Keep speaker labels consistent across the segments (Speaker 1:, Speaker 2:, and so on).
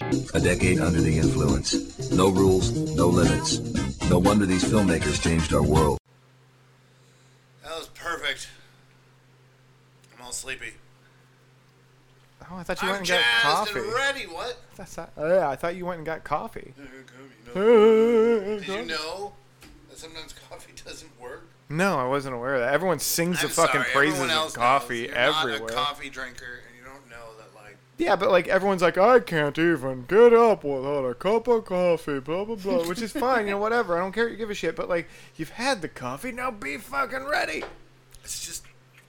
Speaker 1: A decade under the influence. No rules, no limits. No wonder these filmmakers changed our world.
Speaker 2: That was perfect. I'm all sleepy.
Speaker 3: Oh, I thought you
Speaker 2: I'm
Speaker 3: went and got
Speaker 2: jazzed
Speaker 3: coffee.
Speaker 2: and ready. What?
Speaker 3: That's not, oh, yeah, I thought you went and got coffee.
Speaker 2: Did you know that sometimes coffee doesn't work?
Speaker 3: No, I wasn't aware of that. Everyone sings the
Speaker 2: I'm
Speaker 3: fucking
Speaker 2: sorry,
Speaker 3: praises
Speaker 2: everyone
Speaker 3: of
Speaker 2: else
Speaker 3: coffee
Speaker 2: knows. You're
Speaker 3: everywhere.
Speaker 2: Not a coffee drinker,
Speaker 3: Yeah, but like everyone's like, I can't even get up without a cup of coffee, blah blah blah, which is fine, you know, whatever. I don't care, you give a shit. But like, you've had the coffee, now be fucking ready.
Speaker 2: It's just,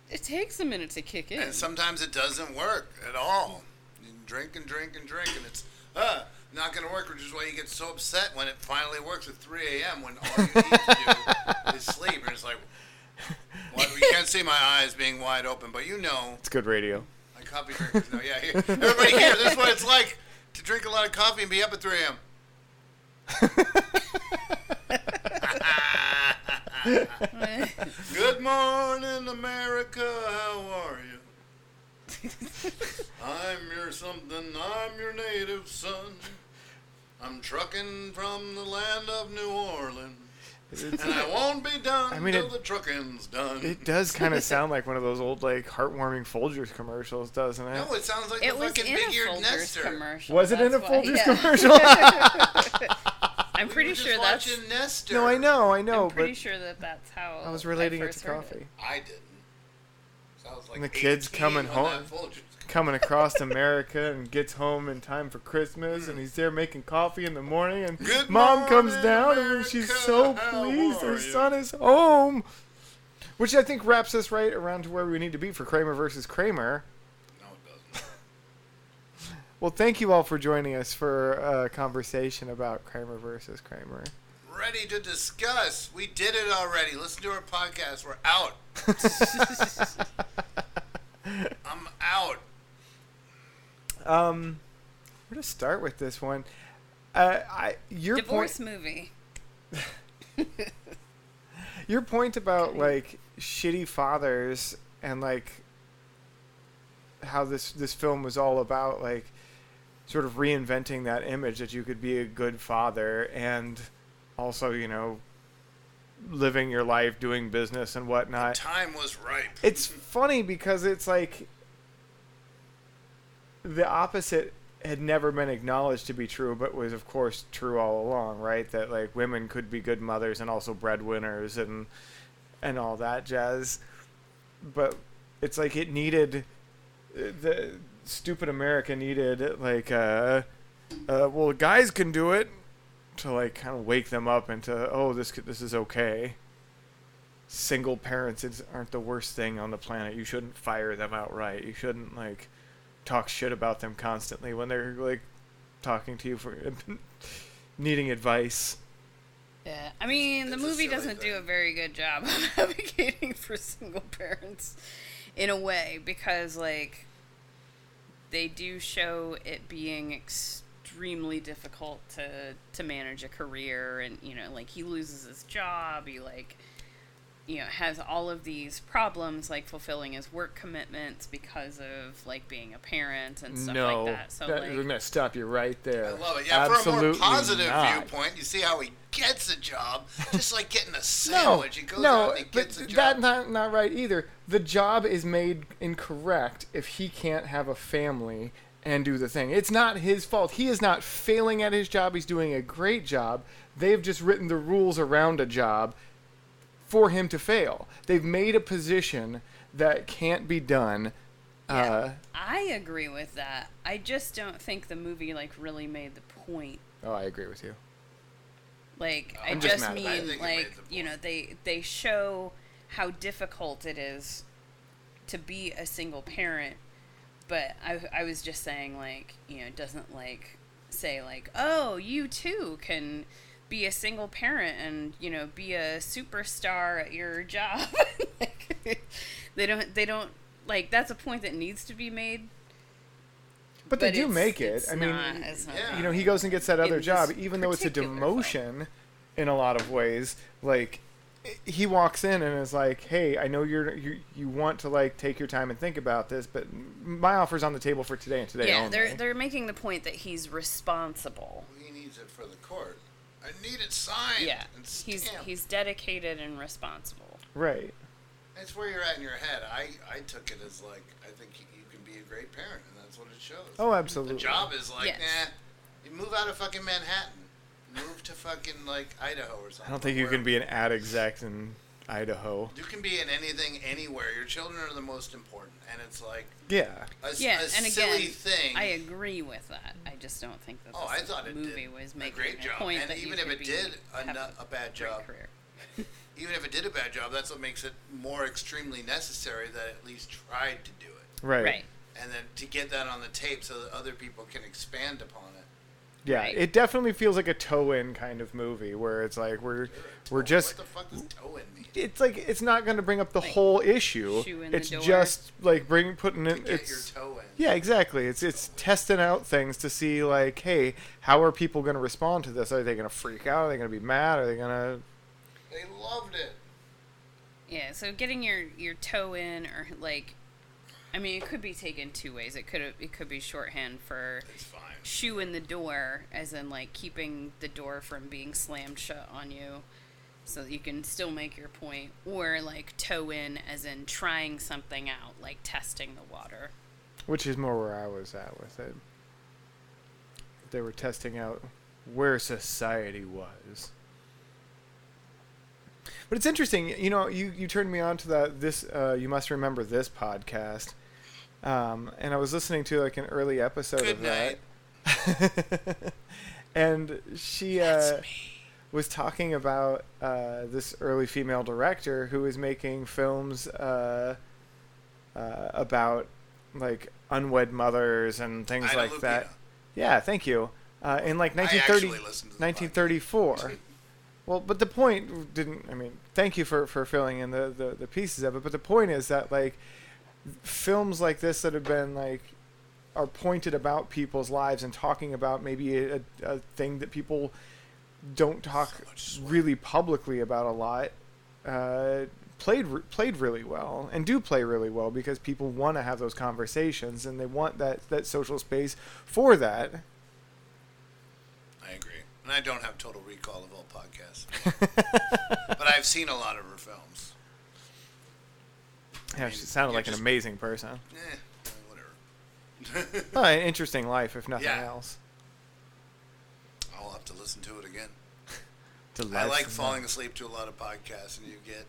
Speaker 4: It takes a minute to kick in.
Speaker 2: and sometimes it doesn't work at all. You drink and drink and drink, and it's uh, not going to work, which is why you get so upset when it finally works at 3 a.m. when all you need to do is sleep, and it's like, well, you can't see my eyes being wide open, but you know,
Speaker 3: It's good radio.
Speaker 2: Coffee drinkers know. Yeah, here, everybody here, this is what it's like to drink a lot of coffee and be up at 3 a.m. Good morning, America. How are you? I'm your something. I'm your native son. I'm trucking from the land of New Orleans.
Speaker 3: It's-
Speaker 2: And I won't be done
Speaker 3: I mean,
Speaker 2: till
Speaker 3: it-
Speaker 2: the trucking's done.
Speaker 3: It does kind of sound like one of those old like heartwarming Folgers commercials, doesn't it?
Speaker 2: No, it sounds like
Speaker 4: It
Speaker 2: the
Speaker 4: was
Speaker 2: fucking
Speaker 4: in
Speaker 2: big-eared
Speaker 4: Folgers
Speaker 2: nester.
Speaker 4: commercial.
Speaker 3: Was it in a
Speaker 4: that's why-
Speaker 3: Folgers
Speaker 4: yeah.
Speaker 3: commercial?
Speaker 4: I'm pretty
Speaker 2: Just
Speaker 4: sure that's.
Speaker 2: watching Nestor.
Speaker 3: no, I know, I know,
Speaker 4: I'm pretty
Speaker 3: but
Speaker 4: sure that that's how.
Speaker 3: I was relating it
Speaker 4: first
Speaker 3: to
Speaker 4: heard
Speaker 3: coffee.
Speaker 2: I didn't. Sounds like
Speaker 3: And the kid's coming home,
Speaker 2: that Folgers-
Speaker 3: coming across America and gets home in time for Christmas, and he's there making coffee in the morning, and
Speaker 2: Good
Speaker 3: mom comes
Speaker 2: morning,
Speaker 3: down, and she's so
Speaker 2: how
Speaker 3: pleased her
Speaker 2: you?
Speaker 3: son is home. Which I think wraps us right around to where we need to be for Kramer versus Kramer.
Speaker 2: No, it doesn't.
Speaker 3: Well, thank you all for joining us for a conversation about Kramer versus Kramer.
Speaker 2: Ready to discuss. We did it already. Listen to our podcast. We're out. I'm out.
Speaker 3: Um, where to start with this one? Uh, I your
Speaker 4: Divorce
Speaker 3: point,
Speaker 4: movie.
Speaker 3: your point about like shitty fathers and like how this this film was all about like sort of reinventing that image that you could be a good father and also you know living your life doing business and whatnot
Speaker 2: Time was ripe.
Speaker 3: it's funny because it's like the opposite had never been acknowledged to be true, but was of course true all along, right? That like women could be good mothers and also breadwinners and and all that jazz. But it's like it needed the stupid America needed like uh, uh well guys can do it to like kind of wake them up into oh this this is okay single parents aren't the worst thing on the planet. You shouldn't fire them outright. You shouldn't like talk shit about them constantly when they're like talking to you for needing advice.
Speaker 4: Yeah, I mean, the movie doesn't do a very good job of advocating for single parents in a way because, like, they do show it being extremely difficult to to manage a career, and you know, like he loses his job, he like you know has all of these problems like fulfilling his work commitments because of like being a parent and stuff
Speaker 3: no,
Speaker 4: like that. So
Speaker 3: that-
Speaker 4: like,
Speaker 3: we're gonna stop you right there.
Speaker 2: I love it. Yeah,
Speaker 3: Absolutely
Speaker 2: for a more positive
Speaker 3: not.
Speaker 2: viewpoint, you see how he gets a job, just like getting a
Speaker 3: No,
Speaker 2: sandwich. he goes
Speaker 3: no,
Speaker 2: out and he
Speaker 3: but
Speaker 2: gets a job.
Speaker 3: that not not right either. The job is made incorrect if he can't have a family and do the thing. It's not his fault. He is not failing at his job. He's doing a great job. They've just written the rules around a job for him to fail. They've made a position that can't be done. Uh,
Speaker 4: I agree with that. I just don't think the movie like really made the point.
Speaker 3: oh, I agree with you.
Speaker 4: Like I
Speaker 3: I'm just
Speaker 4: just
Speaker 3: mad about
Speaker 2: it. I
Speaker 4: mean
Speaker 2: think it made
Speaker 4: like you know they they show how difficult it is to be a single parent, but I I was just saying like you know it doesn't like say like oh you too can be a single parent and you know be a superstar at your job. like, they don't they don't like that's a point that needs to be made.
Speaker 3: But, they
Speaker 4: But
Speaker 3: do make it. I mean,
Speaker 4: not- not
Speaker 3: you know, he goes and gets that other job, even though it's a
Speaker 4: particular
Speaker 3: demotion in a lot of ways. Like, he walks in and is like, "Hey, I know you're you you want to like take your time and think about this, but my offer's on the table for today and today
Speaker 4: yeah,
Speaker 3: only."
Speaker 4: they're they're making the point that he's responsible.
Speaker 2: He needs it for the court. I need it signed.
Speaker 4: Yeah,
Speaker 2: and
Speaker 4: he's he's dedicated and responsible.
Speaker 3: right.
Speaker 2: That's where you're at in your head. I, I took it as like I think you, you can be a great parent, and that's what it shows.
Speaker 3: Oh, absolutely.
Speaker 2: The job is like,
Speaker 4: Yes.
Speaker 2: nah, you move out of fucking Manhattan, move to fucking like Idaho or something.
Speaker 3: I don't think you can be an ad exec in Idaho.
Speaker 2: You can be in anything, anywhere. Your children are the most important, and it's like
Speaker 3: Yeah.
Speaker 2: a, s-
Speaker 4: Yeah,
Speaker 2: a
Speaker 4: and
Speaker 2: silly
Speaker 4: again,
Speaker 2: thing.
Speaker 4: I agree with that. I just don't think that
Speaker 2: oh,
Speaker 4: this
Speaker 2: I thought it
Speaker 4: movie
Speaker 2: did
Speaker 4: was
Speaker 2: a
Speaker 4: making
Speaker 2: great
Speaker 4: a
Speaker 2: job,
Speaker 4: point
Speaker 2: and
Speaker 4: that
Speaker 2: even if it did a,
Speaker 4: have
Speaker 2: a bad job, even if it did a bad job, that's what makes it more extremely necessary that it at least tried to do it.
Speaker 3: Right.
Speaker 4: Right.
Speaker 2: and then to get that on the tape so that other people can expand upon it.
Speaker 3: Yeah,
Speaker 4: Right.
Speaker 3: it definitely feels like a toe-in kind of movie where it's like we're we're just
Speaker 2: what the fuck does toe in mean?
Speaker 3: it's like it's not going to bring up the whole issue.
Speaker 4: shoe in the
Speaker 3: It's
Speaker 4: door.
Speaker 3: just like bring putting it.
Speaker 2: Get
Speaker 3: It's
Speaker 2: your toe in.
Speaker 3: yeah, exactly. It's it's testing out things to see like, hey, how are people going to respond to this? Are they going to freak out? Are they going to be mad? Are they going to?
Speaker 2: They loved it.
Speaker 4: Yeah, so getting your your toe in or like I mean it could be taken two ways. It could it could be shorthand for
Speaker 2: It's fine.
Speaker 4: shoe in the door as in like keeping the door from being slammed shut on you so that you can still make your point or like toe in as in trying something out like testing the water.
Speaker 3: Which is more where I was at with it. They were testing out where society was. But it's interesting, you know. You, you turned me on to that. This uh, you must remember this podcast, um, and I was listening to like an early episode
Speaker 2: Good
Speaker 3: of
Speaker 2: night.
Speaker 3: that. and she That's uh, was talking about uh, this early female director who was making films uh, uh, about like unwed mothers and things
Speaker 2: Ida
Speaker 3: like that. Yeah, thank you. Uh, in like
Speaker 2: I
Speaker 3: 1930,
Speaker 2: actually listened to the
Speaker 3: 1934. well, but the point didn't. I mean, thank you for, for filling in the, the, the pieces of it. But the point is that like films like this that have been like are pointed about people's lives and talking about maybe a, a thing that people don't talk really publicly about a lot uh, played played really well and do play really well because people want to have those conversations and they want that that social space for that.
Speaker 2: I agree. And I don't have total recall of all podcasts. but I've seen a lot of her films.
Speaker 3: Yeah,
Speaker 2: mean,
Speaker 3: she sounded like an amazing person.
Speaker 2: Eh, whatever.
Speaker 3: Well, an interesting life, if nothing
Speaker 2: Yeah.
Speaker 3: else.
Speaker 2: I'll have to listen to it again.
Speaker 3: To
Speaker 2: I like falling
Speaker 3: love.
Speaker 2: asleep to a lot of podcasts, and you get.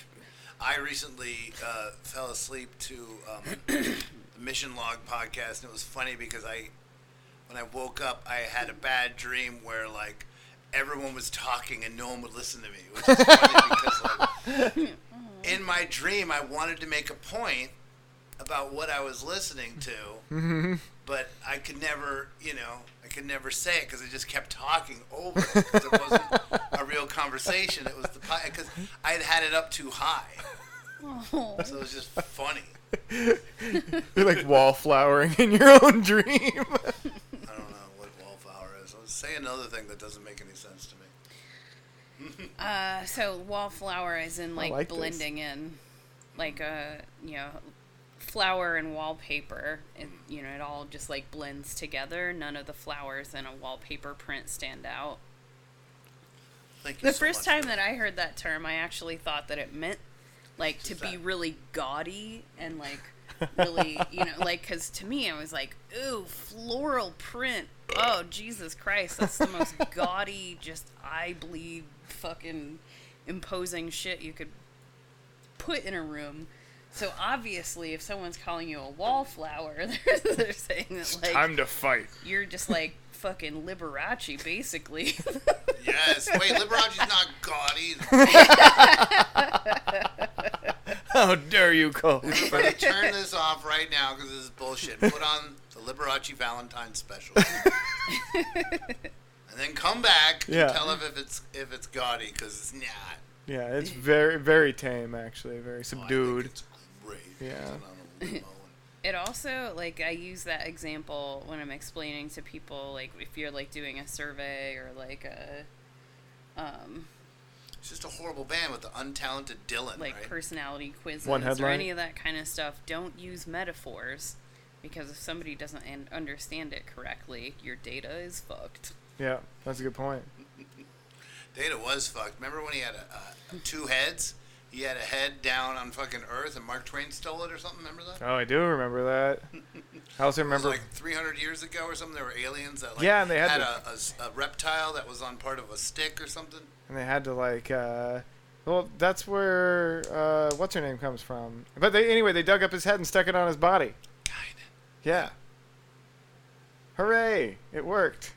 Speaker 2: I recently uh, fell asleep to um, the Mission Log podcast, and it was funny because I, when I woke up, I had a bad dream where like everyone was talking and no one would listen to me, which is funny because like in my dream I wanted to make a point about what I was listening to,
Speaker 3: Mhm.
Speaker 2: but I could never, you know, I could never say it because I just kept talking over it 'cause it wasn't a real conversation. It was the because I had had it up too high,
Speaker 4: Oh.
Speaker 2: so it was just funny.
Speaker 3: You're like wallflowering in your own dream.
Speaker 2: I don't know what wallflower is. Let's say another thing that doesn't make any sense to me.
Speaker 4: Uh, so wallflower is in like,
Speaker 3: like this.
Speaker 4: blending in, like a you know, flower and wallpaper. and you know, it all just like blends together. None of the flowers in a wallpaper print stand out.
Speaker 2: Thank you
Speaker 4: The
Speaker 2: so
Speaker 4: first time
Speaker 2: for
Speaker 4: that I heard that term, I actually thought that it meant like to be really gaudy and like really, you know, like because to me I was like, ooh, floral print. Oh Jesus Christ, that's the most gaudy, just eye bleed, fucking imposing shit you could put in a room. So obviously, if someone's calling you a wallflower, they're, they're saying that like
Speaker 3: Time to fight.
Speaker 4: you're just like fucking Liberace, basically.
Speaker 2: Yes. Wait, Liberace's not gaudy.
Speaker 3: How dare you, Cole?
Speaker 2: Everybody turn this off right now because this is bullshit. Put on the Liberace Valentine special. and then come back
Speaker 3: Yeah.
Speaker 2: and tell us if it's if it's gaudy because it's not.
Speaker 3: Yeah, it's very very tame actually,
Speaker 2: Oh,
Speaker 3: very subdued.
Speaker 2: Great.
Speaker 3: Yeah.
Speaker 4: It also like I use that example when I'm explaining to people like if you're like doing a survey or like a um
Speaker 2: It's just a horrible band with the untalented Dylan,
Speaker 4: like
Speaker 2: right?
Speaker 4: personality quizzes
Speaker 3: One
Speaker 4: or any of that kind of stuff. Don't use metaphors because if somebody doesn't an- understand it correctly, your data is fucked.
Speaker 3: Yeah, that's a good point.
Speaker 2: Data was fucked. Remember when he had a, a, two heads? He had a head down on fucking Earth, and Mark Twain stole it or something. Remember that?
Speaker 3: Oh, I do remember that. I also
Speaker 2: It was
Speaker 3: remember.
Speaker 2: like 300 years ago or something. There were aliens that like
Speaker 3: Yeah, and they had
Speaker 2: had
Speaker 3: to-
Speaker 2: a, a a reptile that was on part of a stick or something.
Speaker 3: and they had to like uh well that's where uh what's her name comes from but they anyway they dug up his head and stuck it on his body yeah hooray it worked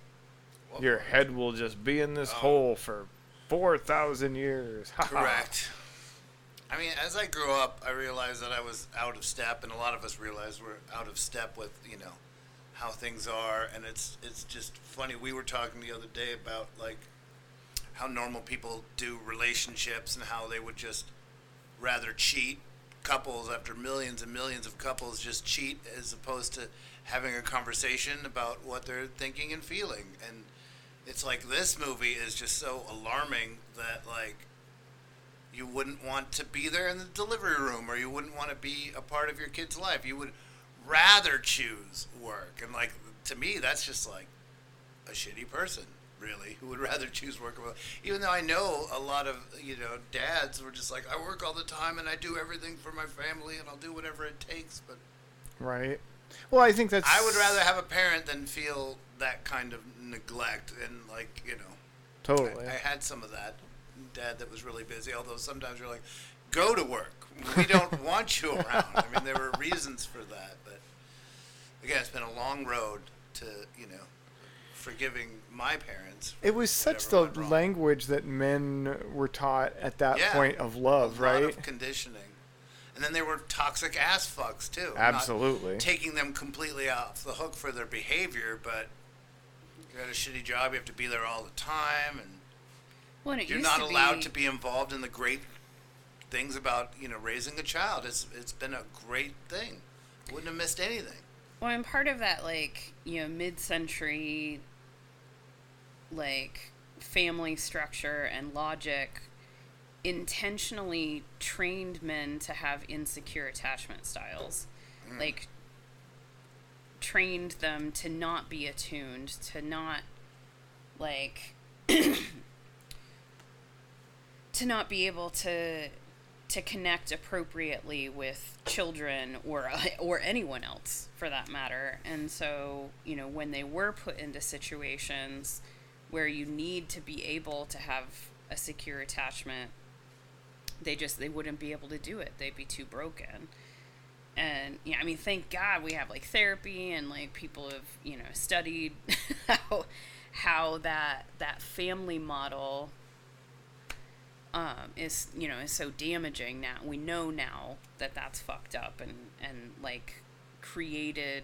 Speaker 3: your head will just be in this hole for 4000 years Ha ha.
Speaker 2: Correct. I mean, as I grew up, I realized that I was out of step, and a lot of us realize we're out of step with you know how things are, and it's it's just funny. We were talking the other day about like how normal people do relationships and how they would just rather cheat. Couples after millions and millions of couples just cheat as opposed to having a conversation about what they're thinking and feeling. And it's like this movie is just so alarming that like you wouldn't want to be there in the delivery room or you wouldn't want to be a part of your kid's life. You would rather choose work. And like to me that's just like a shitty person, really, who would rather choose work over even though I know a lot of, you know, dads were just like I work all the time and I do everything for my family and I'll do whatever it takes, but
Speaker 3: right well i think that's
Speaker 2: I would rather have a parent than feel that kind of neglect and like you know.
Speaker 3: Totally.
Speaker 2: I, I had some of that. Dad that was really busy. Although sometimes you're like, go to work. We don't want you around. I mean, there were reasons for that, but again, it's been a long road to you know forgiving my parents.
Speaker 3: it was such the language that men were taught at that
Speaker 2: Yeah,
Speaker 3: point of love right
Speaker 2: of conditioning. And then they were toxic ass fucks too.
Speaker 3: Absolutely.
Speaker 2: taking them completely off the hook for their behavior, but you got a shitty job. You have to be there all the time, and
Speaker 4: Well,
Speaker 2: you're not allowed
Speaker 4: be-
Speaker 2: to be involved in the great things about you know raising a child. It's it's been a great thing. Wouldn't have missed anything.
Speaker 4: Well, I'm part of that, like, you know, mid century, like, family structure and logic intentionally trained men to have insecure attachment styles.
Speaker 2: Mm.
Speaker 4: Like, trained them to not be attuned, to not, like, to not be able to to connect appropriately with children or or anyone else for that matter. And so, you know, when they were put into situations where you need to be able to have a secure attachment, they just they wouldn't be able to do it. They'd be too broken. And yeah, I mean, thank God we have like therapy and like people have you know studied how how that that family model um, is you know is so damaging now. We know now that that's fucked up and and like created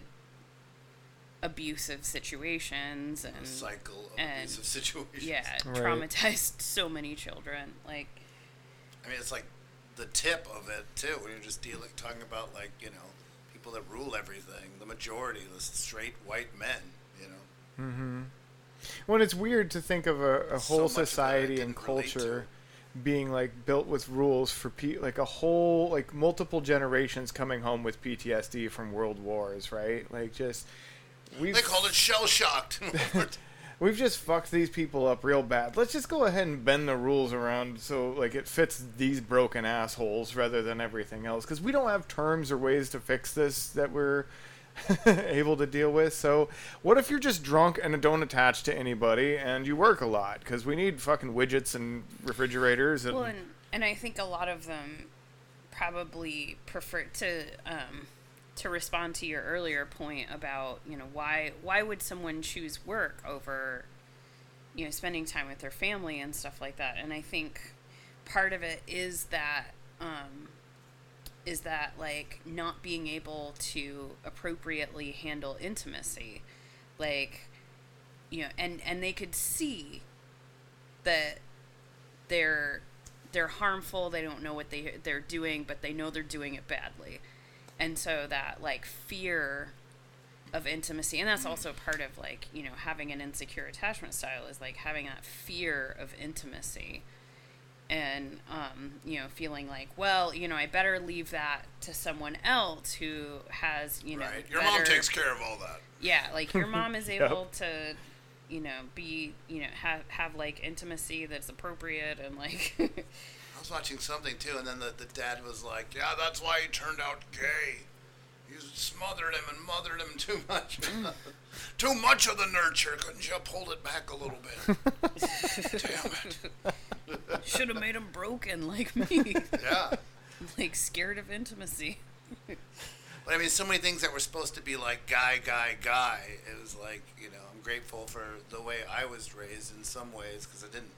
Speaker 4: abusive situations and
Speaker 2: cycle of
Speaker 4: and,
Speaker 2: abusive situations.
Speaker 4: Yeah,
Speaker 2: Right.
Speaker 4: traumatized so many children. Like
Speaker 2: I mean, it's like the tip of it too. When you're just dealing, talking about like you know people that rule everything, the majority, the straight white men. You know,
Speaker 3: Mm-hmm. Well, it's weird to think of a, a whole
Speaker 2: much of that I
Speaker 3: society and
Speaker 2: didn't
Speaker 3: culture being like built with rules for pe- like a whole like multiple generations coming home with PTSD from world wars, right? Like just we
Speaker 2: they called it shell shocked.
Speaker 3: we've just fucked these people up real bad. Let's just go ahead and bend the rules around so like it fits these broken assholes rather than everything else. Because we don't have terms or ways to fix this that we're able to deal with. So what if you're just drunk and don't attach to anybody and you work a lot? Because we need fucking widgets and refrigerators and.
Speaker 4: Well, and, and I think a lot of them probably prefer to um, to respond to your earlier point about you know why why would someone choose work over you know spending time with their family and stuff like that and i think part of it is that um, is that like not being able to appropriately handle intimacy. Like you know and and they could see that they're they're harmful they don't know what they they're doing but they know they're doing it badly. And so that like fear of intimacy and that's also part of like you know having an insecure attachment style is like having that fear of intimacy and um, you know feeling like well you know i better leave that to someone else who has you know
Speaker 2: Right. Your mom takes care of all that.
Speaker 4: yeah like your mom is
Speaker 2: Yep.
Speaker 4: able to you know be you know have have like intimacy that's appropriate and like
Speaker 2: I was watching something too, and then the, the dad was like, "Yeah, that's why he turned out gay. You smothered him and mothered him too much. too much of the nurture. Couldn't you have pulled it back a little bit? Damn it.
Speaker 4: should have made him broken like me
Speaker 2: Yeah.
Speaker 4: like scared of intimacy
Speaker 2: But I mean, so many things that were supposed to be like guy, guy, guy. It was like, you know, I'm grateful for the way I was raised in some ways because I didn't.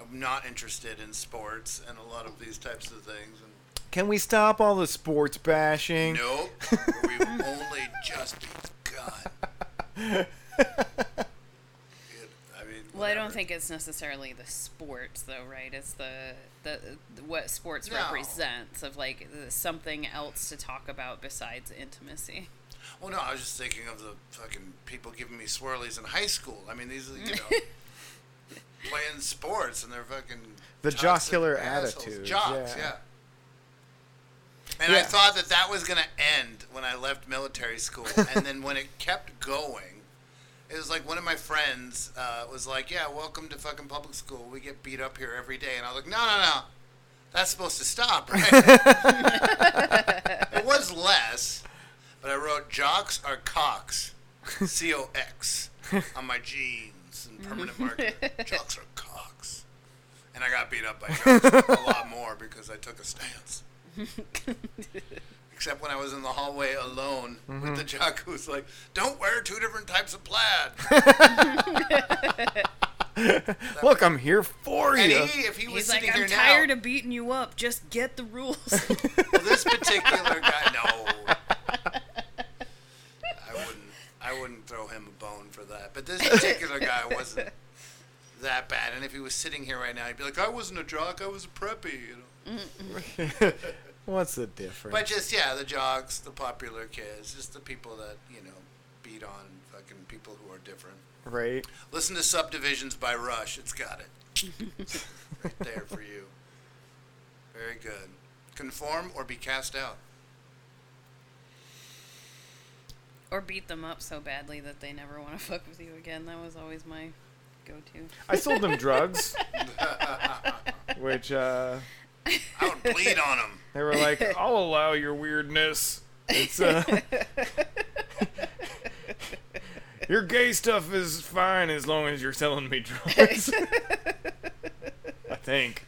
Speaker 2: I'm not interested in sports and a lot of these types of things. And
Speaker 3: Can we stop all the sports bashing?
Speaker 2: Nope. We've only just begun. I mean,
Speaker 4: well i don't think it's necessarily the sports though right it's the the, the what sports
Speaker 2: No.
Speaker 4: represents of like something else to talk about besides intimacy
Speaker 2: Well, no, I was just thinking of the fucking people giving me swirlies in high school. I mean, these are, you know, playing sports and they're fucking.
Speaker 3: The
Speaker 2: toxic
Speaker 3: jocular
Speaker 2: assholes.
Speaker 3: attitude,
Speaker 2: Jocks,
Speaker 3: yeah.
Speaker 2: yeah. And I thought that that was going to end when I left military school. and then when it kept going, it was like one of my friends uh, was like, Yeah, welcome to fucking public school. We get beat up here every day. And I was like, No, no, no. That's supposed to stop, right? it was less, but I wrote jocks are cocks, C O X, on my jeans and permanent marker. Jocks are cocks. And I got beat up by jocks a lot more because I took a stance. Except when I was in the hallway alone with the mm-hmm. jock who was like, don't wear two different types of plaid.
Speaker 3: Look, I'm here for
Speaker 2: And
Speaker 3: you.
Speaker 2: he, if he was
Speaker 4: he's like i'm
Speaker 2: here
Speaker 4: tired
Speaker 2: now,
Speaker 4: of beating you up just get the rules
Speaker 2: well, this particular guy, no. I wouldn't. I wouldn't throw him a bone for that. But this particular guy wasn't that bad. And if he was sitting here right now, he'd be like, "I wasn't a jock. I was a preppy." You know.
Speaker 3: What's the difference?
Speaker 2: But just yeah, the jocks, the popular kids, just the people that you know beat on fucking people who are different.
Speaker 3: right?
Speaker 2: Listen to Subdivisions by Rush. It's got it. right there for you. Very good. Conform or be cast out.
Speaker 4: or beat them up so badly that they never want to fuck with you again that was always my go-to
Speaker 3: I sold them drugs, which uh,
Speaker 2: I would bleed on them.
Speaker 3: they were like, "I'll allow your weirdness." It's uh, your gay stuff is fine as long as you're selling me drugs. I think.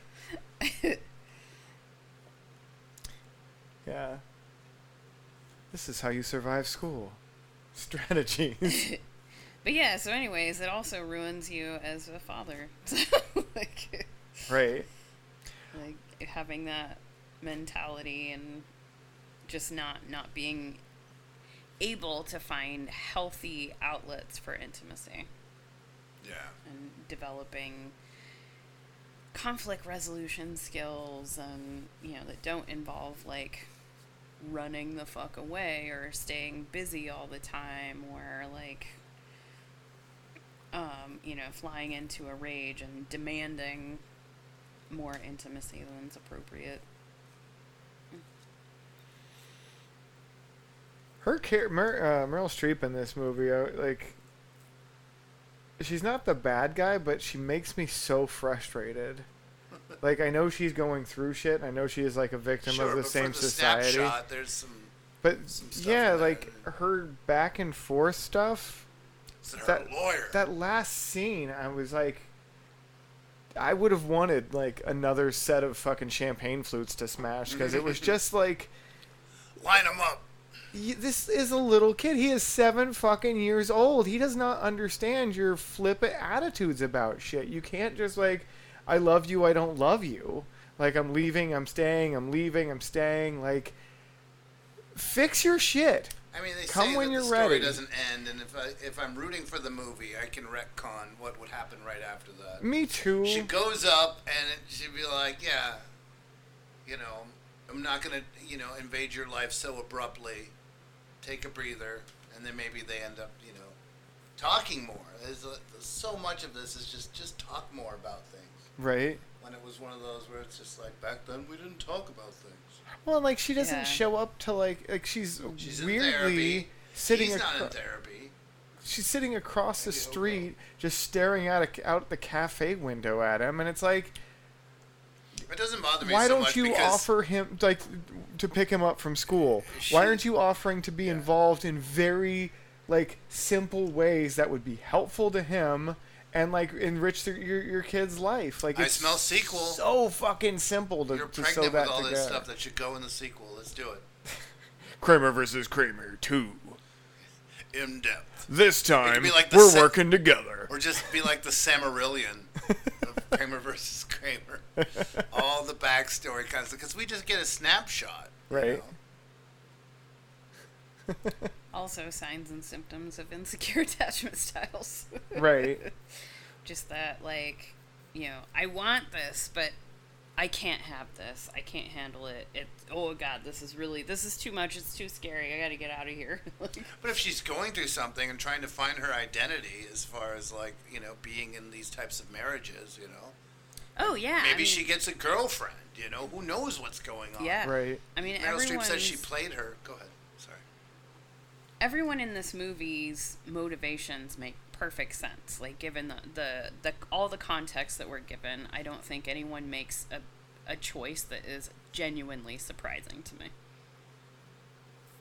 Speaker 3: Yeah. This is how you survive school. Strategies.
Speaker 4: but yeah so anyways it also ruins you as a father like
Speaker 3: right.
Speaker 4: like having that mentality and just not not being able to find healthy outlets for intimacy
Speaker 2: Yeah.
Speaker 4: and developing conflict resolution skills and you know that don't involve like running the fuck away or staying busy all the time or like um, you know flying into a rage and demanding more intimacy than's appropriate
Speaker 3: Her char- Mer- uh, Meryl Streep in this movie, uh, like, she's not the bad guy, but she makes me so frustrated. Like I know she's going through shit. I know she is like a victim
Speaker 2: Sure,
Speaker 3: of the
Speaker 2: but
Speaker 3: same
Speaker 2: for the
Speaker 3: society.
Speaker 2: snapshot, there's some.
Speaker 3: But
Speaker 2: stuff
Speaker 3: yeah,
Speaker 2: in there
Speaker 3: like her back and forth stuff.
Speaker 2: It's her
Speaker 3: That
Speaker 2: lawyer.
Speaker 3: that last scene, I was like, I would have wanted like another set of fucking champagne flutes to smash because it was just like.
Speaker 2: Line them up.
Speaker 3: Y- This is a little kid. He is seven fucking years old. He does not understand your flippant attitudes about shit. You can't just like, I love you, I don't love you. Like I'm leaving, I'm staying, I'm leaving, I'm staying. Like, fix your shit.
Speaker 2: I mean, they
Speaker 3: Come
Speaker 2: say
Speaker 3: when
Speaker 2: that
Speaker 3: you're
Speaker 2: the story
Speaker 3: ready.
Speaker 2: doesn't end, and if I if I'm rooting for the movie, I can retcon what would happen right after that.
Speaker 3: Me too.
Speaker 2: She goes up, and it, she'd be like, "Yeah, you know, I'm not gonna, you know, invade your life so abruptly. Take a breather, and then maybe they end up, you know, talking more. There's, a, there's so much of this is just just talk more about things.
Speaker 3: Right.
Speaker 2: When it was one of those where it's just like back then we didn't talk about things.
Speaker 3: Well, like she doesn't
Speaker 2: Yeah.
Speaker 3: show up to like like she's,
Speaker 2: She's in
Speaker 3: weirdly
Speaker 2: therapy.
Speaker 3: sitting.
Speaker 2: He's not in
Speaker 3: acro-
Speaker 2: therapy.
Speaker 3: She's sitting across the street, just staring out a, out the cafe window at him, and it's like,
Speaker 2: It doesn't bother me
Speaker 3: why
Speaker 2: so
Speaker 3: don't
Speaker 2: much
Speaker 3: you
Speaker 2: because
Speaker 3: offer him like to pick him up from school? why aren't you offering to be involved in very like simple ways that would be helpful to him and like enrich the, your your kid's life? Like
Speaker 2: I
Speaker 3: it's
Speaker 2: smell sequel.
Speaker 3: So fucking simple to,
Speaker 2: You're
Speaker 3: to
Speaker 2: pregnant
Speaker 3: sew
Speaker 2: with
Speaker 3: that
Speaker 2: all
Speaker 3: together.
Speaker 2: this stuff that should go in the sequel. Let's do it.
Speaker 3: Kramer versus Kramer two.
Speaker 2: In depth.
Speaker 3: This time
Speaker 2: be like the
Speaker 3: we're
Speaker 2: Sa-
Speaker 3: working together.
Speaker 2: Or just be like the Silmarillion of Kramer versus Kramer. All the backstory kind of. Because we just get a snapshot. you
Speaker 3: Right.
Speaker 2: know?
Speaker 4: Also, signs and symptoms of insecure attachment styles.
Speaker 3: Right.
Speaker 4: Just that, like, you know, I want this, but I can't have this. I can't handle it. It. Oh God, this is really this is too much. It's too scary. I got to get out of here. Like,
Speaker 2: But if she's going through something and trying to find her identity as far as like, you know, being in these types of marriages, you know.
Speaker 4: oh yeah.
Speaker 2: Maybe
Speaker 4: I mean,
Speaker 2: she gets a girlfriend, you know, who knows what's going on.
Speaker 4: Yeah.
Speaker 3: Right.
Speaker 4: I mean,
Speaker 2: Meryl Streep says she played her. Go ahead. Sorry.
Speaker 4: everyone in this movie's motivations make perfect sense. Like given the, the, the all the context that we're given, I don't think anyone makes a, a choice that is genuinely surprising to me.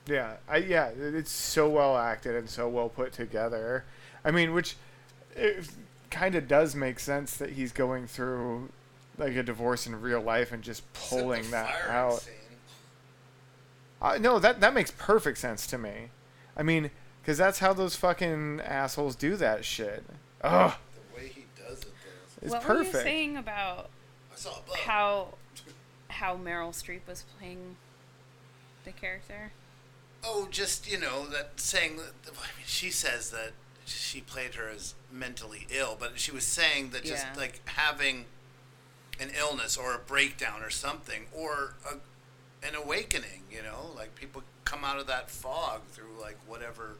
Speaker 3: Yeah, I yeah, it's so well acted and so well put together. I mean, which it kind of does make sense that he's going through like a divorce in real life and just pulling that out. Uh, no, that that makes perfect sense to me. I mean, because that's how those fucking assholes do that shit. Ugh,
Speaker 2: The way he does it, though.
Speaker 3: it's
Speaker 4: what were you
Speaker 3: perfect.
Speaker 4: saying about
Speaker 2: I saw a bug.
Speaker 4: how how Meryl Streep was playing the character?
Speaker 2: Oh, just you know that saying that. I mean, she says that she played her as mentally ill, but she was saying that just
Speaker 4: Yeah.
Speaker 2: like having an illness or a breakdown or something or a, an awakening. You know, like people come out of that fog through like whatever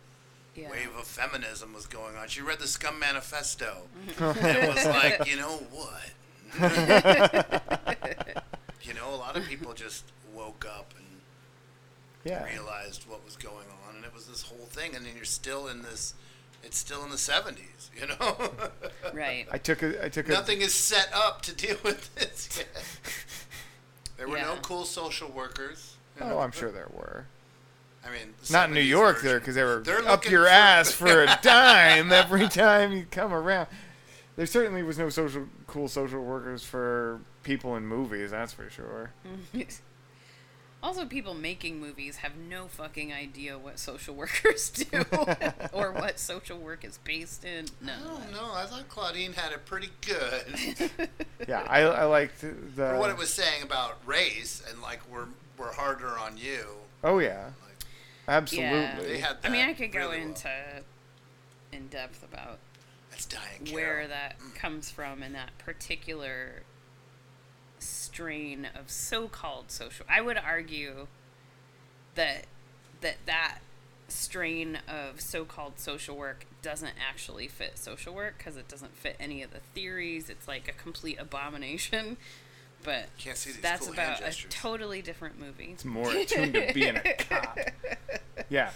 Speaker 4: Yeah.
Speaker 2: wave of feminism was going on. She read the Scum Manifesto mm-hmm. and it was like, you know what? you know, a lot of people just woke up and
Speaker 3: Yeah.
Speaker 2: realized what was going on, and it was this whole thing. And then you're still in this. It's still in the 70s, you know.
Speaker 4: Right.
Speaker 3: I took a I took a
Speaker 2: Nothing is set up to deal with this yet. There were no cool social workers. you oh, know.
Speaker 3: Oh, I'm sure there were.
Speaker 2: I mean,
Speaker 3: Not in New York
Speaker 2: version.
Speaker 3: there, because they were
Speaker 2: They're
Speaker 3: up your
Speaker 2: for-
Speaker 3: ass for a dime every time you come around. There certainly was no social cool social workers for people in movies. That's for sure.
Speaker 4: Also, people making movies have no fucking idea what social workers do or what social work is based in. No.
Speaker 2: No, I thought Claudine had it pretty good.
Speaker 3: Yeah, I I liked the.
Speaker 2: For what it was saying about race and like we're we're harder on you.
Speaker 3: Oh yeah, absolutely.
Speaker 4: Yeah.
Speaker 2: They had
Speaker 4: I mean, I could go
Speaker 2: really well.
Speaker 4: into in depth about
Speaker 2: That's Diahann
Speaker 4: where
Speaker 2: Carroll.
Speaker 4: that mm. comes from and that particular strain of so-called social. I would argue that that that strain of so-called social work doesn't actually fit social work because it doesn't fit any of the theories. It's like a complete abomination. But
Speaker 2: Can't see these
Speaker 4: that's
Speaker 2: cool hand
Speaker 4: about a totally different movie.
Speaker 3: It's more attuned to being a cop. Yeah,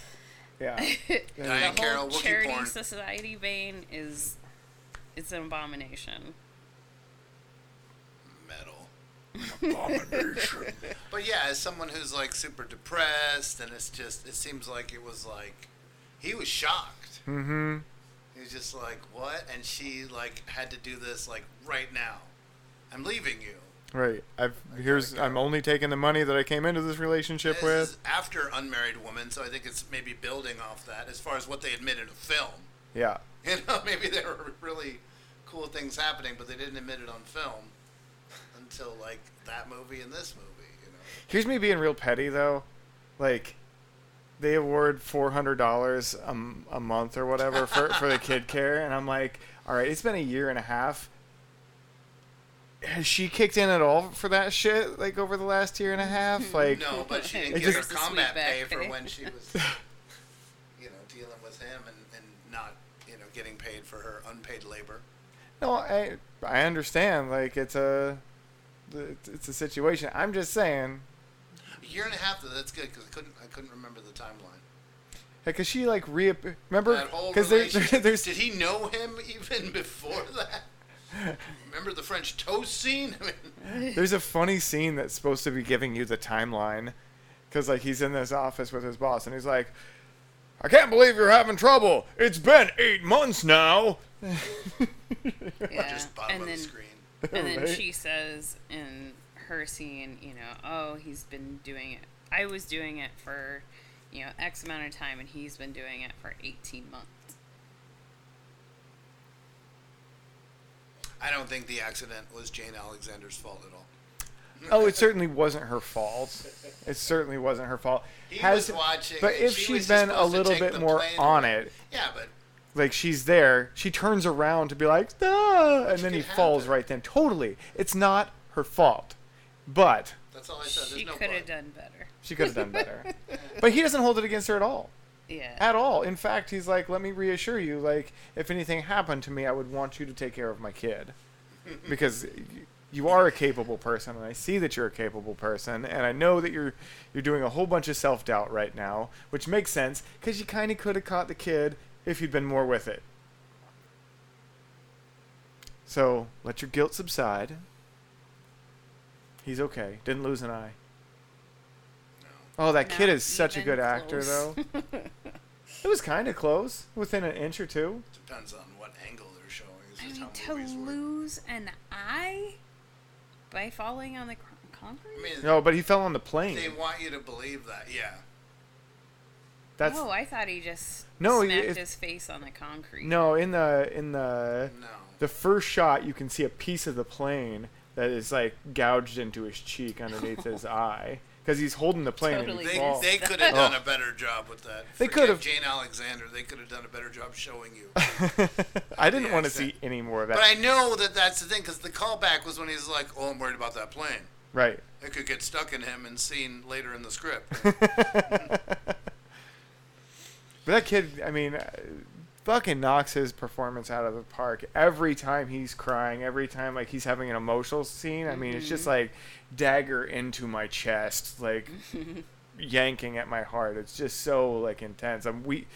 Speaker 3: yeah.
Speaker 4: the
Speaker 2: Diahann
Speaker 4: whole
Speaker 2: Carroll, Wookiee
Speaker 4: charity
Speaker 2: porn.
Speaker 4: society vein is It's an abomination.
Speaker 2: metal. Abomination. but yeah, as someone who's like super depressed, and it's just, it seems like it was like, he was shocked.
Speaker 3: Mm-hmm.
Speaker 2: He was just like, what? And she like had to do this like right now. I'm leaving you.
Speaker 3: Right. I've here's I'm uh, only taking the money that I came into this relationship
Speaker 2: This
Speaker 3: with.
Speaker 2: is after Unmarried Woman, so I think it's maybe building off that as far as what they admitted of film.
Speaker 3: Yeah.
Speaker 2: You know, maybe there were really cool things happening, but they didn't admit it on film until like that movie and this movie. You know,
Speaker 3: Here's me being real petty though, like they award four hundred dollars a month or whatever for for the kid care, and I'm like, all right, it's been a year and a half. Has she kicked in at all for that shit? Like over the last year and a half, like
Speaker 2: no, but she didn't get
Speaker 3: just-
Speaker 2: her combat pay for when she was, you know, dealing with him and, and not, you know, getting paid for her unpaid labor.
Speaker 3: No, I I understand. Like it's a it's a situation. I'm just saying,
Speaker 2: A year and a half, though, that's good because I couldn't, I couldn't remember the timeline.
Speaker 3: because she like re remember
Speaker 2: That whole
Speaker 3: because there, there's
Speaker 2: Did he know him even before that? Remember the French toast scene? I mean,
Speaker 3: There's a funny scene that's supposed to be giving you the timeline, because like he's in this office with his boss, and he's like, "I can't believe you're having trouble. It's been eight months now."
Speaker 4: Yeah.
Speaker 2: Just bottom
Speaker 4: and
Speaker 2: of
Speaker 4: then,
Speaker 2: the screen.
Speaker 4: And then
Speaker 3: Right?
Speaker 4: she says in her scene, you know, oh, he's been doing it. I was doing it for, you know, X amount of time, and he's been doing it for 18 months.
Speaker 2: I don't think the accident was Jane Alexander's fault at all.
Speaker 3: oh, it certainly wasn't her fault. It certainly wasn't her fault.
Speaker 2: He
Speaker 3: Has,
Speaker 2: was watching,
Speaker 3: but if
Speaker 2: she
Speaker 3: she'd been a little bit more
Speaker 2: plane
Speaker 3: on it,
Speaker 2: Yeah, but
Speaker 3: like she's there, she turns around to be like, ah, and then he
Speaker 2: could
Speaker 3: falls right then. Totally, it's not her fault, but
Speaker 2: that's all I said. There's
Speaker 4: She
Speaker 2: no
Speaker 4: could have done better.
Speaker 3: she could have done better. but he doesn't hold it against her at all.
Speaker 4: Yeah.
Speaker 3: at all. In fact, he's like, "Let me reassure you, like, if anything happened to me, I would want you to take care of my kid, because you are a capable person, and I see that you're a capable person, and I know that you're you're doing a whole bunch of self doubt right now, which makes sense because you kind of could have caught the kid if you'd been more with it. So let your guilt subside. He's okay. Didn't lose an eye. Oh, that kid is such a good actor, though. It was kind of close, within an inch or two.
Speaker 2: Depends on what angle they're showing. Is
Speaker 4: I mean, to
Speaker 2: movies work.
Speaker 4: lose an eye by falling on the concrete?
Speaker 2: I mean,
Speaker 3: No, but he fell on the plane.
Speaker 2: they want you to believe that. Yeah.
Speaker 3: That's
Speaker 4: oh, I thought he just
Speaker 3: No,
Speaker 4: smacked
Speaker 3: if-
Speaker 4: his face on the concrete.
Speaker 3: no in the in the
Speaker 2: No.
Speaker 3: the first shot. You can see a piece of the plane that is like gouged into his cheek underneath his eye because he's holding the plane
Speaker 4: Totally
Speaker 3: and he
Speaker 2: They,
Speaker 3: falls.
Speaker 2: they could have done
Speaker 3: Oh.
Speaker 2: a better job with that.
Speaker 3: They could've.
Speaker 2: Jane Alexander. They could have done a better job showing you.
Speaker 3: I didn't want to see any more of that.
Speaker 2: But I know that that's the thing because the callback was when he's like, "Oh, I'm worried about that plane.
Speaker 3: right.
Speaker 2: It could get stuck in him and seen later in the script."
Speaker 3: But that kid, I mean, uh, fucking knocks his performance out of the park every time he's crying. Every time like he's having an emotional scene. I mean, it's just mm-hmm. like dagger into my chest, like yanking at my heart. It's just so like intense. I'm we,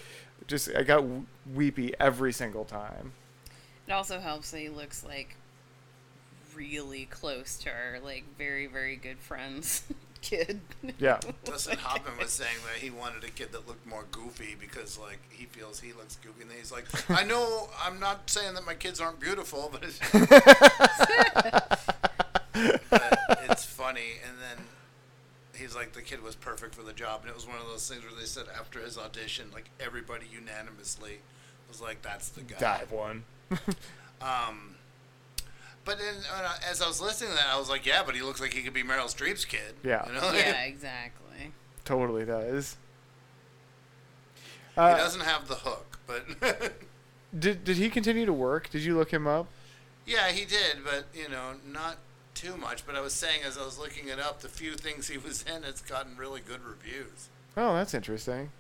Speaker 3: just I got weepy every single time.
Speaker 4: It also helps that he looks like really close to our like very very good friends kid.
Speaker 3: Yeah.
Speaker 2: Dustin Hoffman was saying that he wanted a kid that looked more goofy because, like, he feels he looks goofy. And then he's like, I know I'm not saying that my kids aren't beautiful, but it's, but it's funny. And then he's like, the kid was perfect for the job. And it was one of those things where they said after his audition, like, everybody unanimously was like, that's the guy.
Speaker 3: Dive one.
Speaker 2: Um, but then uh, as I was listening to that, I was like, yeah, but he looks like he could be Meryl Streep's kid.
Speaker 3: Yeah.
Speaker 2: You know?
Speaker 4: yeah, exactly.
Speaker 3: Totally does.
Speaker 2: he
Speaker 3: Uh,
Speaker 2: doesn't have the hook, but
Speaker 3: did did he continue to work? Did you look him up?
Speaker 2: yeah, he did. But you know, not too much. But I was saying as I was looking it up, the few things he was in, it's gotten really good reviews.
Speaker 3: Oh, that's interesting.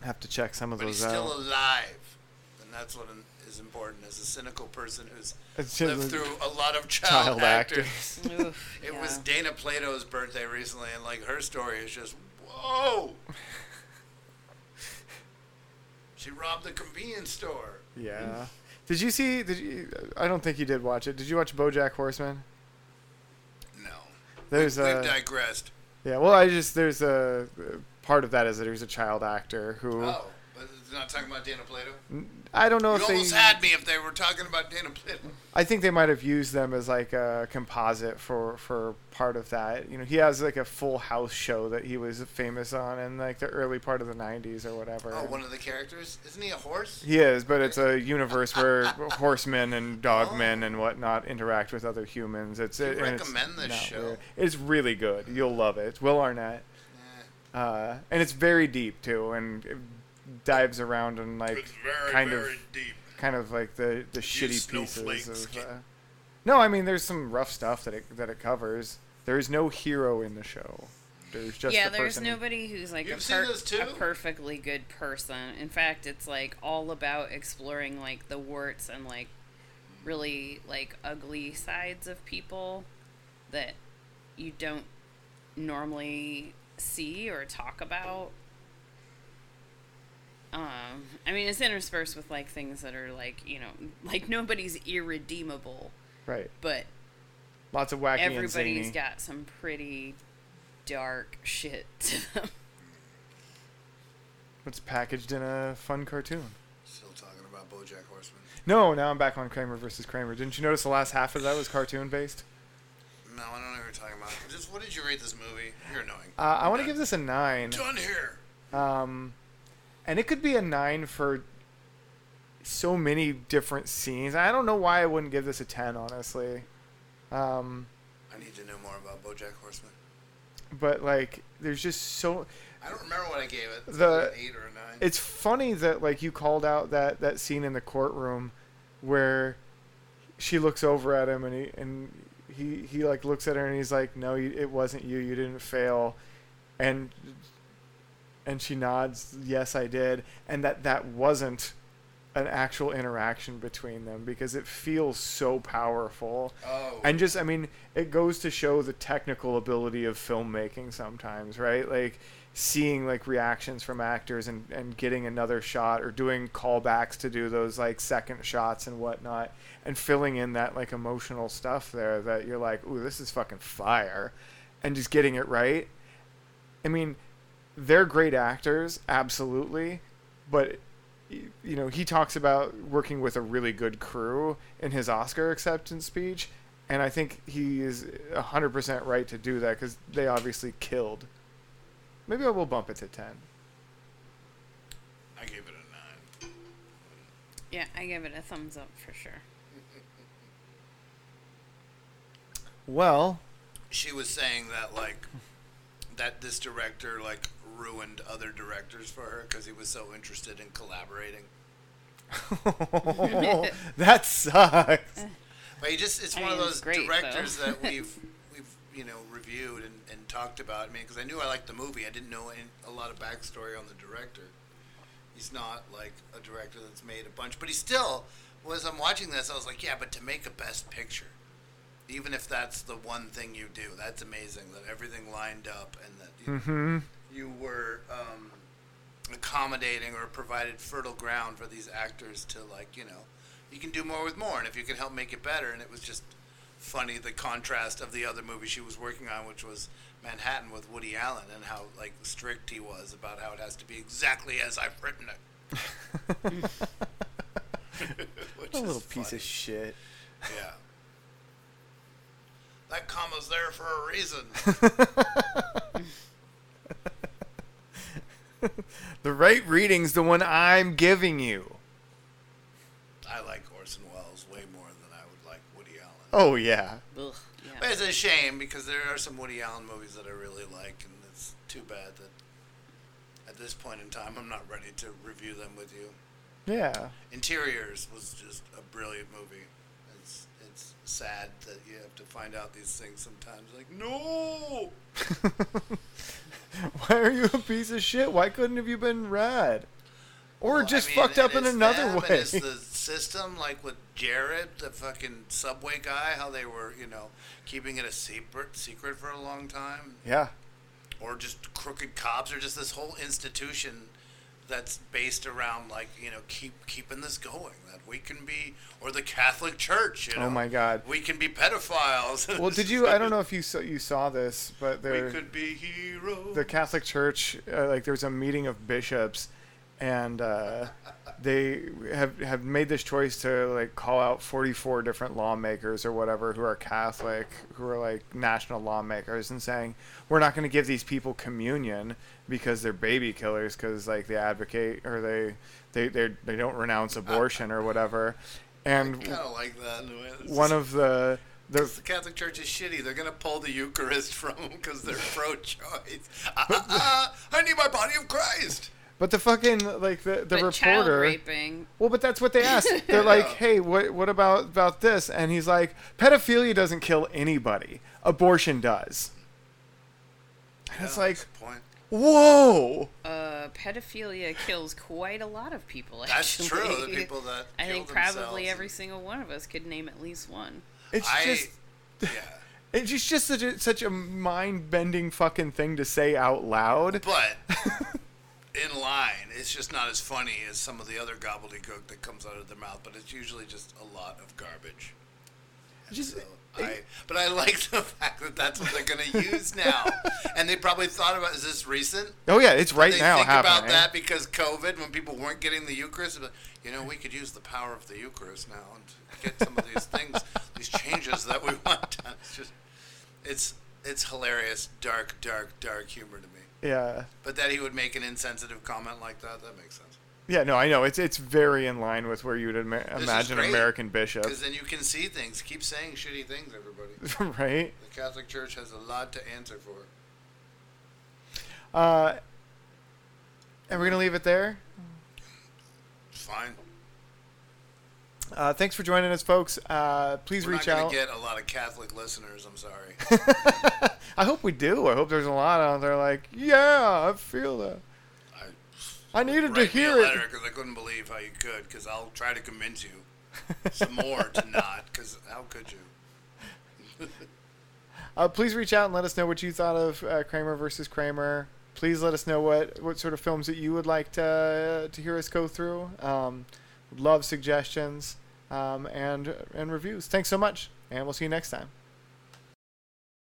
Speaker 3: Have to check some of
Speaker 2: But he's
Speaker 3: those
Speaker 2: still alive, and that's what is important. As a cynical person who's lived through a lot of child,
Speaker 3: child
Speaker 2: actors.
Speaker 4: Oof,
Speaker 2: It
Speaker 4: yeah.
Speaker 2: was Dana Plato's birthday recently, and like her story is just whoa. She robbed the convenience store.
Speaker 3: Yeah. Did you see? Did you? I don't think you did watch it. Did you watch BoJack Horseman?
Speaker 2: No.
Speaker 3: There's
Speaker 2: We've
Speaker 3: a.
Speaker 2: digressed.
Speaker 3: Yeah. Well, I just there's a part of that is that there's a child actor who.
Speaker 2: Oh, not talking about Dana Plato.
Speaker 3: I don't know
Speaker 2: You
Speaker 3: if they.
Speaker 2: almost had me if they were talking about Dana Plato.
Speaker 3: I think they might have used them as like a composite for for part of that. You know, he has like a Full House show that he was famous on in like the early part of the '90s or whatever.
Speaker 2: Oh, one of the characters isn't he a horse?
Speaker 3: He is, but it's a universe where horsemen and dogmen and whatnot interact with other humans. It's
Speaker 2: you
Speaker 3: it, and it's
Speaker 2: recommend this show?
Speaker 3: weird. It's really good. You'll love it. It's Will Arnett, uh, and it's very deep too, and dives around and like
Speaker 2: very,
Speaker 3: kind
Speaker 2: very
Speaker 3: of
Speaker 2: deep.
Speaker 3: kind of like the the
Speaker 2: few
Speaker 3: shitty pieces of. Uh, no, I mean there's some rough stuff that it that it covers. There is no hero in the show. There's just
Speaker 4: yeah,
Speaker 3: the
Speaker 4: there's
Speaker 3: person-
Speaker 4: nobody who's like a, per- a perfectly good person. In fact, it's like all about exploring like the warts and like really like ugly sides of people that you don't normally see or talk about. Um, I mean, it's interspersed with like things that are like you know, like nobody's irredeemable,
Speaker 3: right.
Speaker 4: but
Speaker 3: Lots of wacky and
Speaker 4: everybody's
Speaker 3: zany.
Speaker 4: got some pretty dark shit to them.
Speaker 3: It's packaged in a fun cartoon.
Speaker 2: Still talking about BoJack Horseman.
Speaker 3: No, now I'm back on Kramer versus Kramer. Didn't you notice the last half of that was cartoon based?
Speaker 2: No, I don't know what you're talking about. Just what did you rate this movie? You're annoying.
Speaker 3: Uh, I want to give this a nine.
Speaker 2: Done here.
Speaker 3: Um, and it could be a nine for so many different scenes. I don't know why I wouldn't give this a ten, honestly. Um,
Speaker 2: I need to know more about BoJack Horseman.
Speaker 3: but like, there's just so.
Speaker 2: I don't remember what I gave it. It's
Speaker 3: The-
Speaker 2: like eight or a nine.
Speaker 3: It's funny that like you called out that that scene in the courtroom where she looks over at him and he and he he like looks at her and he's like, "No, you, it wasn't you. You didn't fail," and and she nods, "Yes, I did," and that that wasn't an actual interaction between them because it feels so powerful.
Speaker 2: Oh.
Speaker 3: And just I mean, it goes to show the technical ability of filmmaking sometimes, right? Like seeing like reactions from actors and, and getting another shot or doing callbacks to do those like second shots and whatnot and filling in that like emotional stuff there that you're like, ooh, this is fucking fire and just getting it right. I mean, they're great actors, absolutely, but you know, he talks about working with a really good crew in his Oscar acceptance speech, and I think he is 100% right to do that cuz they obviously killed. Maybe I will bump it to 10.
Speaker 2: I gave it a nine.
Speaker 4: Yeah, I give it a thumbs up for sure.
Speaker 3: Well,
Speaker 2: She was saying that like that this director like ruined other directors for her because he was so interested in collaborating.
Speaker 3: that sucks.
Speaker 2: But he just it's
Speaker 4: I
Speaker 2: one of those
Speaker 4: great,
Speaker 2: directors
Speaker 4: though.
Speaker 2: that we've we've you know reviewed and, and talked about. I mean, because I knew I liked the movie, I didn't know any, a lot of backstory on the director. He's not like a director that's made a bunch, but he still was. I'm watching this, I was like, yeah, but to make a best picture, even if that's the one thing you do, that's amazing that everything lined up and that you,
Speaker 3: Mm-hmm.
Speaker 2: you were um, accommodating or provided fertile ground for these actors to like you know you can do more with more and if you can help make it better and it was just funny the contrast of the other movie she was working on which was manhattan with woody allen and how like strict he was about how it has to be exactly as i've written it
Speaker 3: A little piece of shit.
Speaker 2: yeah that comma's there for a reason
Speaker 3: The right reading's the one I'm giving you.
Speaker 2: i like orson welles way more than i would like woody allen
Speaker 3: Oh yeah.
Speaker 4: Ugh, yeah.
Speaker 2: But it's a shame because there are some Woody Allen movies that I really like, and it's too bad that at this point in time I'm not ready to review them with you.
Speaker 3: Yeah.
Speaker 2: Interiors was just a brilliant movie. Sad that you have to find out these things sometimes. Like no,
Speaker 3: Why are you a piece of shit? Why couldn't have you been rad? Or
Speaker 2: Well, I
Speaker 3: just
Speaker 2: mean,
Speaker 3: fucked up in another
Speaker 2: them,
Speaker 3: way.
Speaker 2: And it's the system, like with Jared, the fucking subway guy, how they were, you know, keeping it a secret secret for a long time.
Speaker 3: yeah.
Speaker 2: or just crooked cops or just this whole institution that's based around like you know keep keeping this going that we can be or the Catholic Church. You know,
Speaker 3: Oh my God.
Speaker 2: we can be pedophiles.
Speaker 3: Well, did you? I don't know if you saw, you saw this, but
Speaker 2: We
Speaker 3: there,
Speaker 2: could be heroes.
Speaker 3: the Catholic Church, uh, like there was a meeting of bishops, and uh, they have have made this choice to like call out 44 different lawmakers or whatever who are Catholic, who are like national lawmakers, and saying we're not going to give these people communion because they're baby killers because like they advocate or they they they they don't renounce abortion or whatever, and
Speaker 2: kind of like that. in a way. It's
Speaker 3: one of the the
Speaker 2: the Catholic Church is shitty. They're gonna pull the Eucharist from them because they're pro-choice. Uh, uh, uh, I need my body of Christ.
Speaker 3: But the fucking like the the
Speaker 4: But child
Speaker 3: reporter.
Speaker 4: raping.
Speaker 3: Well, but that's what they asked. They're like, "Hey, what what about about this?" And he's like, "Pedophilia doesn't kill anybody. Abortion does." And it's like,
Speaker 2: point.
Speaker 3: whoa.
Speaker 4: Uh, pedophilia kills quite a lot of people.
Speaker 2: That's true, the people that
Speaker 4: I think probably
Speaker 2: themselves
Speaker 4: every single one of us could name at least one.
Speaker 3: It's
Speaker 2: I-
Speaker 3: just
Speaker 2: Yeah.
Speaker 3: it's just, just such a such a mind bending fucking thing to say out loud.
Speaker 2: But in line, it's just not as funny as some of the other gobbledygook that comes out of their mouth. But it's usually just a lot of garbage. And
Speaker 3: Just-
Speaker 2: so uh, I, but I like the fact that that's what they're going to use now, and they probably thought about is this recent?
Speaker 3: Oh yeah, it's right
Speaker 2: they
Speaker 3: now
Speaker 2: think about that because COVID, when people weren't getting the Eucharist, but, you know, we could use the power of the Eucharist now and get some of these things, these changes that we want done. It's just, it's it's hilarious, dark, dark, dark humor to me.
Speaker 3: Yeah.
Speaker 2: But that he would make an insensitive comment like that, that makes sense.
Speaker 3: Yeah, no, I know. It's it's very in line with where you would ima- imagine
Speaker 2: great,
Speaker 3: American bishop,
Speaker 2: Because then you can see things. Keep saying shitty things, everybody.
Speaker 3: right?
Speaker 2: The Catholic Church has a lot to answer for.
Speaker 3: Uh, and we're gonna leave it there.
Speaker 2: Fine.
Speaker 3: Uh, thanks for joining us, folks. Uh, please
Speaker 2: We're
Speaker 3: reach
Speaker 2: not
Speaker 3: out.
Speaker 2: get a lot of Catholic listeners. I'm sorry.
Speaker 3: I hope we do. I hope there's a lot out there like, yeah, I feel that. I needed to hear it.
Speaker 2: because I couldn't believe how you could. Because I'll try to convince you some more to not. Because how could you?
Speaker 3: Uh, please reach out and let us know what you thought of uh, Kramer versus Kramer. Please let us know what, what sort of films that you would like to to hear us go through. Um, love suggestions um, and and reviews. Thanks so much, and we'll see you next time.